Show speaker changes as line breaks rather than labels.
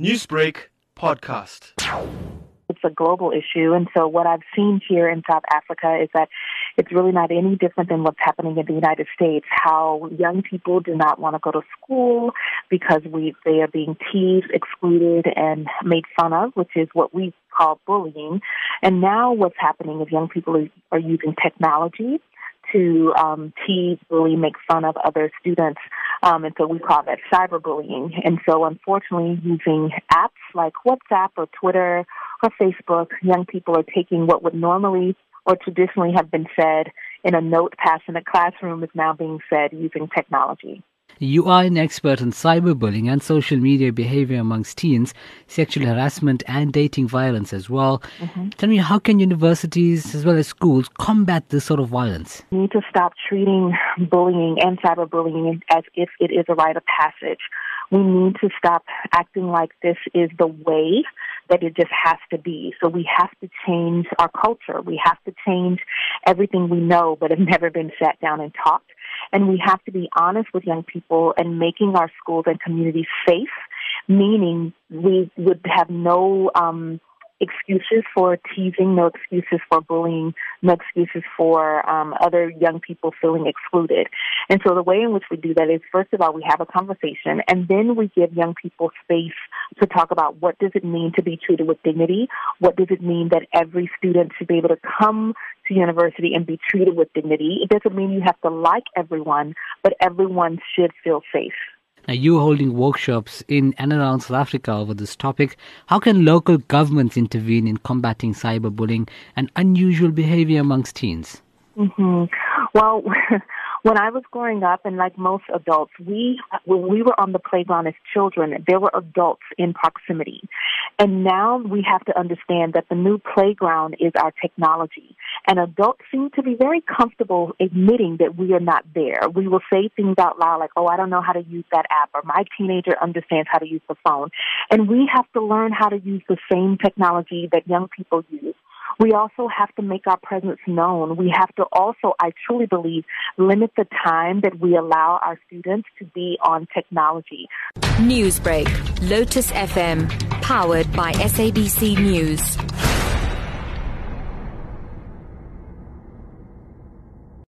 Newsbreak podcast.
It's a global issue. And so what I've seen here in South Africa is that it's really not any different than what's happening in the United States, how young people do not want to go to school because we, they are being teased, excluded, and made fun of, which is what we call bullying. And now what's happening is young people are, using technology to um, tease, bully, make fun of other students. Um, and so we call that cyberbullying. And so unfortunately, using apps like WhatsApp or Twitter or Facebook, young people are taking what would normally or traditionally have been said in a note passed in a classroom is now being said using technology.
You are an expert on cyberbullying and social media behavior amongst teens, sexual harassment and dating violence as well. Mm-hmm. Tell me, how can universities as well as schools combat this sort of violence?
We need to stop treating bullying and cyberbullying as if it is a rite of passage. We need to stop acting like this is the way that it just has to be. So we have to change our culture. We have to change everything we know but have never been sat down and talked. And we have to be honest with young people and making our schools and communities safe, meaning we would have no um, excuses for teasing, no excuses for bullying, no excuses for um, other young people feeling excluded. And so the way in which we do that is, first of all, we have a conversation, and then we give young people space to talk about what does it mean to be treated with dignity, what does it mean that every student should be able to come to university and be treated with dignity. It doesn't mean you have to like everyone, but everyone should feel safe.
Now, you holding workshops in and around South Africa over this topic. How can local governments intervene in combating cyberbullying and unusual behavior amongst teens?
Mm-hmm. Well, when I was growing up, and like most adults, we when we were on the playground as children, there were adults in proximity, and now we have to understand that the new playground is our technology. And adults seem to be very comfortable admitting that we are not there. We will say things out loud like, "Oh, I don't know how to use that app," or "My teenager understands how to use the phone," and we have to learn how to use the same technology that young people use. We also have to make our presence known. We have to also, I truly believe, limit the time that we allow our students to be on technology.
Newsbreak, Lotus FM, powered by SABC News.